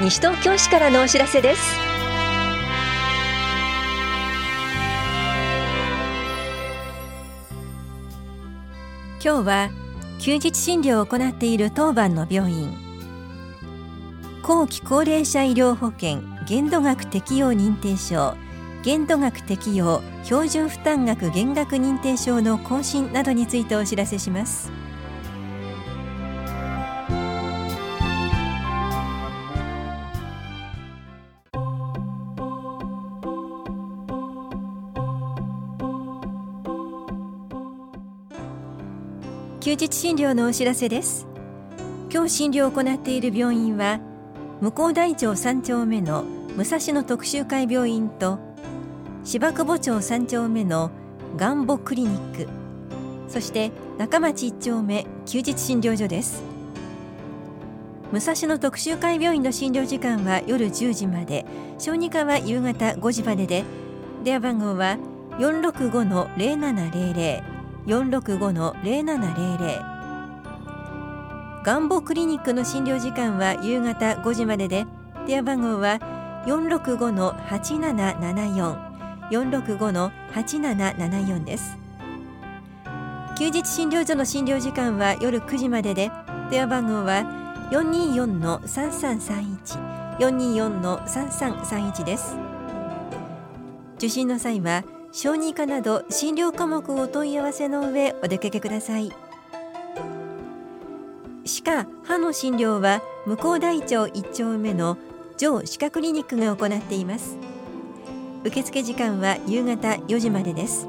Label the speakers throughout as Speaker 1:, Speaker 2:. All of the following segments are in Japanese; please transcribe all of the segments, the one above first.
Speaker 1: 西東京市からのお知らせです。
Speaker 2: 今日は休日診療を行っている当番の病院。後期高齢者医療保険限度額適用認定証限度額適用標準負担額減額認定証の更新などについてお知らせします。休日診療のお知らせです。今日診療を行っている病院は向こう大町3丁目の武蔵野特集会病院と芝久保町3丁目のガンボクリニックそして中町1丁目休日診療所です。武蔵野特集会病院の診療時間は夜10時まで小児科は夕方5時までで電話番号は465-0700 465-0700ガンボクリニックの診療時間は夕方5時までで電話番号は465-8774 465-8774です。休日診療所の診療時間は夜9時までで電話番号は424-3331 424-3331です。受診の際は小児科など診療科目をお問い合わせの上お出かけください。歯科・歯の診療は向こう大町1丁目の上歯科クリニックが行っています。受付時間は夕方4時までです。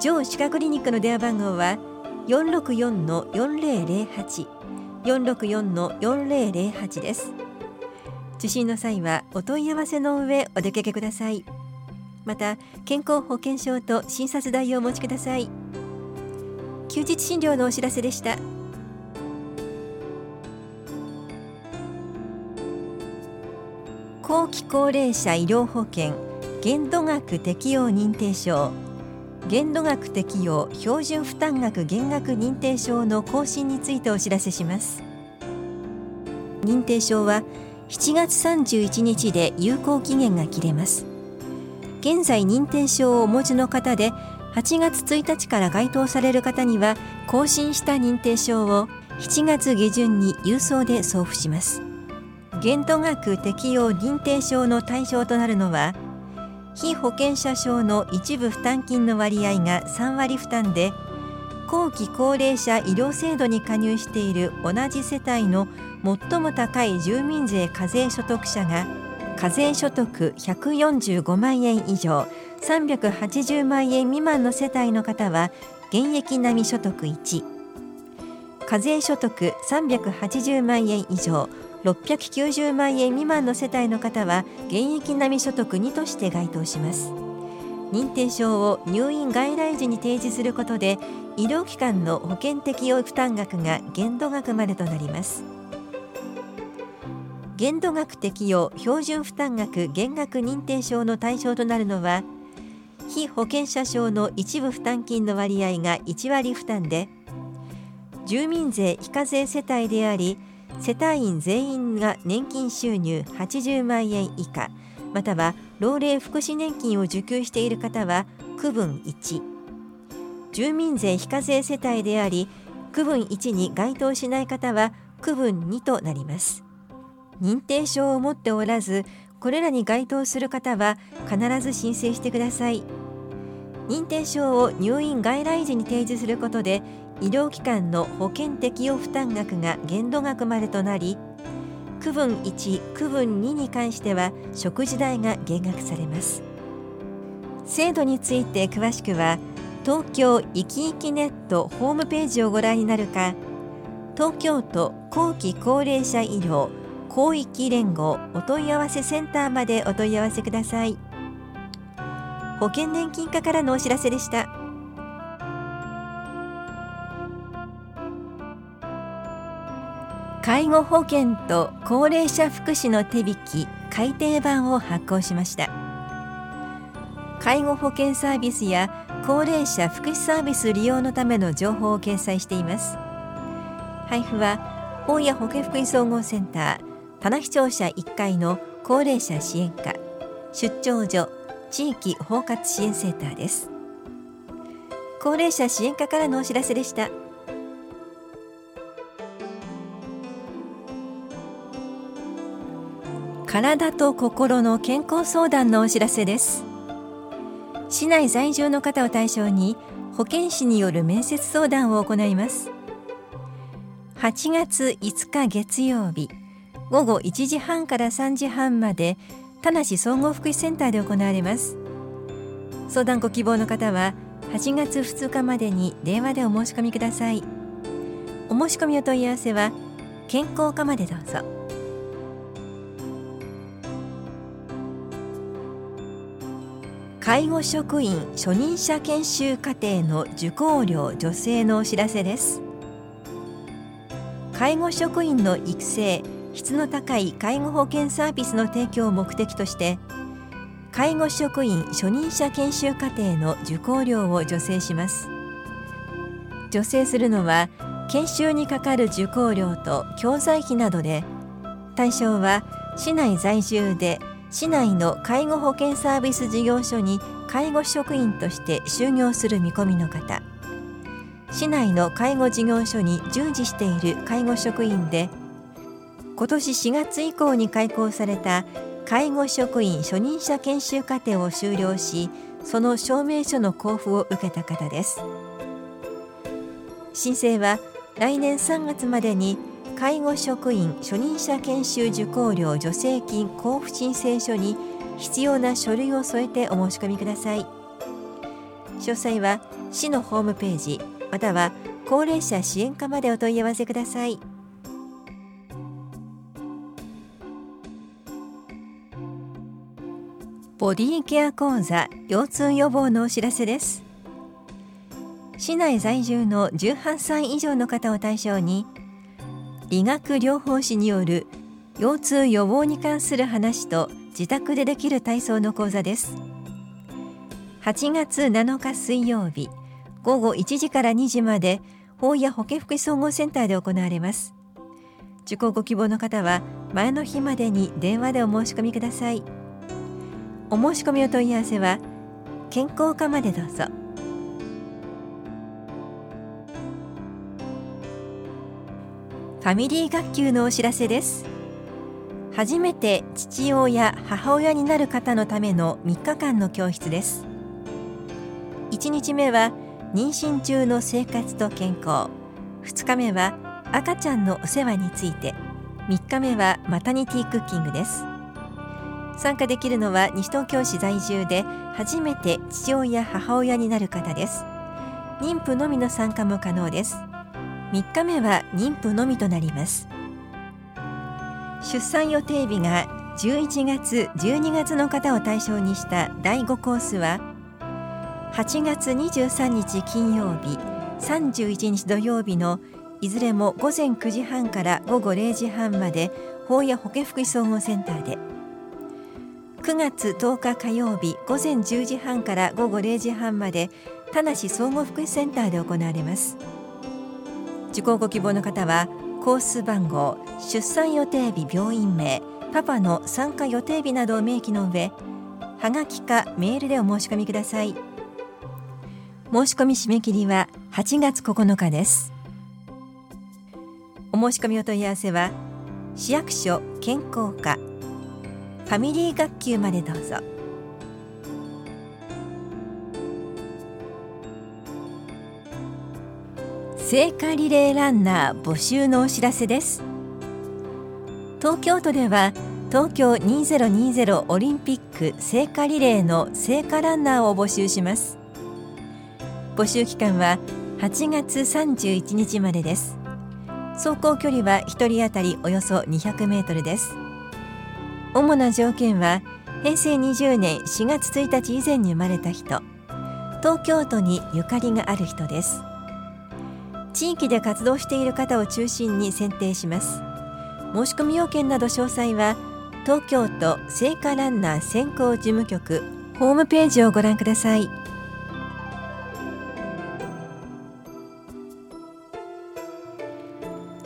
Speaker 2: 上歯科クリニックの電話番号は464-4008 464-4008です。受診の際はお問い合わせの上お出かけください。また健康保険証と診察代をお持ちください。休日診療のお知らせでした。後期高齢者医療保険限度額適用認定証限度額適用標準負担額減額認定証の更新についてお知らせします。認定証は7月31日で有効期限が切れます。現在認定証をお持ちの方で8月1日から該当される方には更新した認定証を7月下旬に郵送で送付します。限度額適用認定証の対象となるのは被保険者証の一部負担金の割合が3割負担で後期高齢者医療制度に加入している同じ世帯の最も高い住民税課税所得者が課税所得145万円以上380万円未満の世帯の方は現役並み所得1課税所得380万円以上690万円未満の世帯の方は現役並み所得2として該当します。認定証を入院外来時に提示することで医療機関の保険適用負担額が限度額までとなります。限度額適用標準負担額減額認定証の対象となるのは被保険者証の一部負担金の割合が1割負担で住民税非課税世帯であり世帯員全員が年金収入80万円以下または老齢福祉年金を受給している方は区分1住民税非課税世帯であり区分1に該当しない方は区分2となります。認定証を持っておらずこれらに該当する方は必ず申請してください。認定証を入院外来時に提示することで医療機関の保険適用負担額が限度額までとなり区分1区分2に関しては食事代が減額されます。制度について詳しくは東京いきいきネットホームページをご覧になるか東京都後期高齢者医療広域連合お問い合わせセンターまでお問い合わせください。保険年金課からのお知らせでした。介護保険と高齢者福祉の手引き改訂版を発行しました。介護保険サービスや高齢者福祉サービス利用のための情報を掲載しています。配布は本屋保健福祉総合センター棚視聴者1階の高齢者支援課出張所地域包括支援センターです。高齢者支援課からのお知らせでした。体と心の健康相談のお知らせです。市内在住の方を対象に保健師による面接相談を行います。8月5日月曜日午後1時半から3時半まで田梨総合福祉センターで行われます。相談ご希望の方は8月2日までに電話でお申し込みください。お申し込みお問い合わせは健康課までどうぞ。介護職員初任者研修課程の受講料助成のお知らせです。介護職員の育成質の高い介護保険サービスの提供を目的として介護職員初任者研修課程の受講料を助成します。助成するのは研修にかかる受講料と教材費などで対象は市内在住で市内の介護保険サービス事業所に介護職員として就業する見込みの方。市内の介護事業所に従事している介護職員で今年4月以降に開講された介護職員初任者研修課程を修了しその証明書の交付を受けた方です。申請は来年3月までに介護職員初任者研修受講料助成金交付申請書に必要な書類を添えてお申し込みください。詳細は市のホームページまたは高齢者支援課までお問い合わせください。ボディケア講座腰痛予防のお知らせです。市内在住の18歳以上の方を対象に理学療法士による腰痛予防に関する話と自宅でできる体操の講座です。8月7日水曜日午後1時から2時まで法や保健福祉総合センターで行われます。受講ご希望の方は前の日までに電話でお申し込みください。お申し込みお問い合わせは健康課までどうぞ。ファミリー学級のお知らせです。初めて父親母親になる方のための3日間の教室です。1日目は妊娠中の生活と健康。2日目は赤ちゃんのお世話について。3日目はマタニティクッキングです。参加できるのは西東京市在住で初めて父親母親になる方です。妊婦のみの参加も可能です。3日目は妊婦のみとなります。出産予定日が11月12月の方を対象にした第5コースは8月23日金曜日31日土曜日のいずれも午前9時半から午後0時半まで法や保健福祉総合センターで。9月10日火曜日午前10時半から午後0時半まで田梨総合福祉センターで行われます。受講ご希望の方はコース番号出産予定日病院名パパの参加予定日などを明記の上はがきかメールでお申し込みください。申し込み締め切りは8月9日です。お申し込みお問い合わせは市役所健康課ァミリー学級までどうぞ。聖火リレーランナー募集のお知らせです。東京都では東京2020オリンピック聖火リレーの聖火ランナーを募集します。募集期間は8月31日までです。走行距離は1人当たりおよそ200メートルです。主な条件は平成20年4月1日以前に生まれた人。東京都にゆかりがある人です。地域で活動している方を中心に選定します。申し込み要件など詳細は東京都聖火ランナー選考事務局ホームページをご覧ください。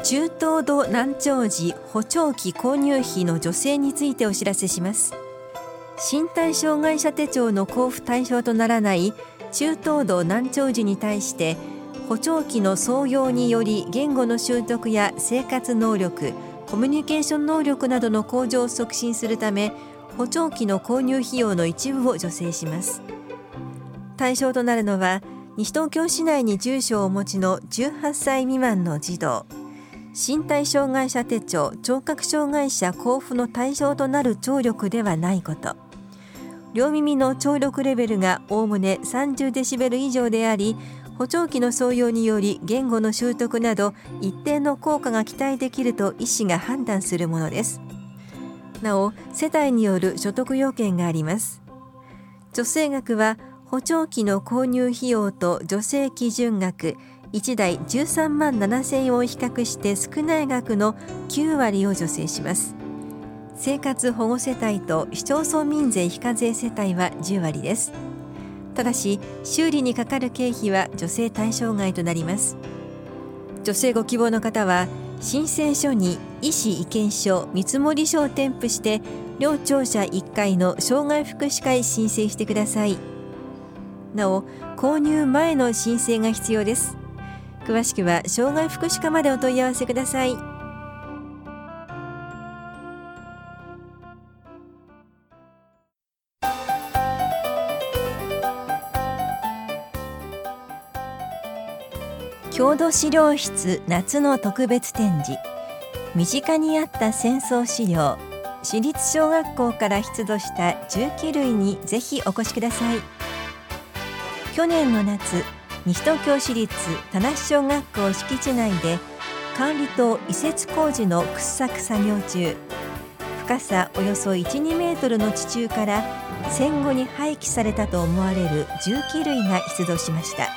Speaker 2: 中東度難聴時補聴器購入費の助成についてお知らせします。身体障害者手帳の交付対象とならない中等度難聴時に対して補聴器の創用により言語の習得や生活能力コミュニケーション能力などの向上を促進するため補聴器の購入費用の一部を助成します。対象となるのは西東京市内に住所をお持ちの18歳未満の児童。身体障害者手帳聴覚障害者交付の対象となる聴力ではないこと。両耳の聴力レベルがおおむね30デシベル以上であり補聴器の創用により言語の習得など一定の効果が期待できると医師が判断するものです。なお世帯による所得要件があります。助成額は補聴器の購入費用と助成基準額1台13万7000円を比較して少ない額の9割を助成します。生活保護世帯と市町村民税非課税世帯は10割です。ただし修理にかかる経費は助成対象外となります。助成ご希望の方は申請書に医師意見書見積書を添付して両庁舎1階の障害福祉課へ申請してください。なお購入前の申請が必要です。詳しくは障害福祉課までお問い合わせください。郷土資料室夏の特別展示。身近にあった戦争資料私立小学校から出土した重機類にぜひお越しください。去年の夏西東京市立田無小学校敷地内で管理棟移設工事の掘削作業中。深さおよそ12メートルの地中から戦後に廃棄されたと思われる重機類が出土しました。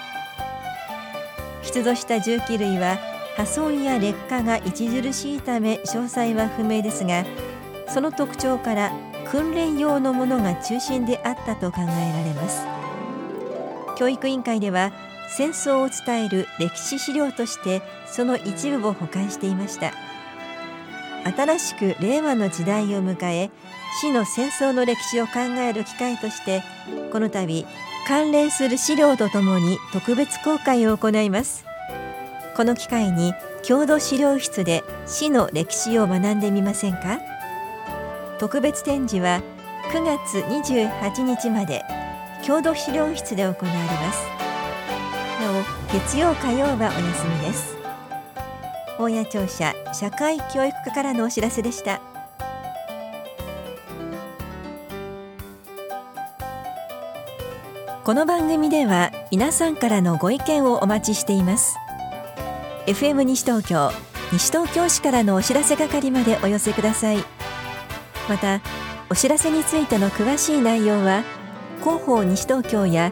Speaker 2: 出土した重機類は破損や劣化が著しいため詳細は不明ですがその特徴から訓練用のものが中心であったと考えられます。教育委員会では戦争を伝える歴史資料としてその一部を保管していました。新しく令和の時代を迎え市の戦争の歴史を考える機会としてこの度関連する資料とともに特別公開を行います。この機会に郷土資料室で市の歴史を学んでみませんか？特別展示は9月28日まで郷土資料室で行われます。なお月曜火曜はお休みです。大谷庁舎社会教育課からのお知らせでした。この番組では皆さんからのご意見をお待ちしています。FM 西東京西東京市からのお知らせ係までお寄せください。またお知らせについての詳しい内容は広報西東京や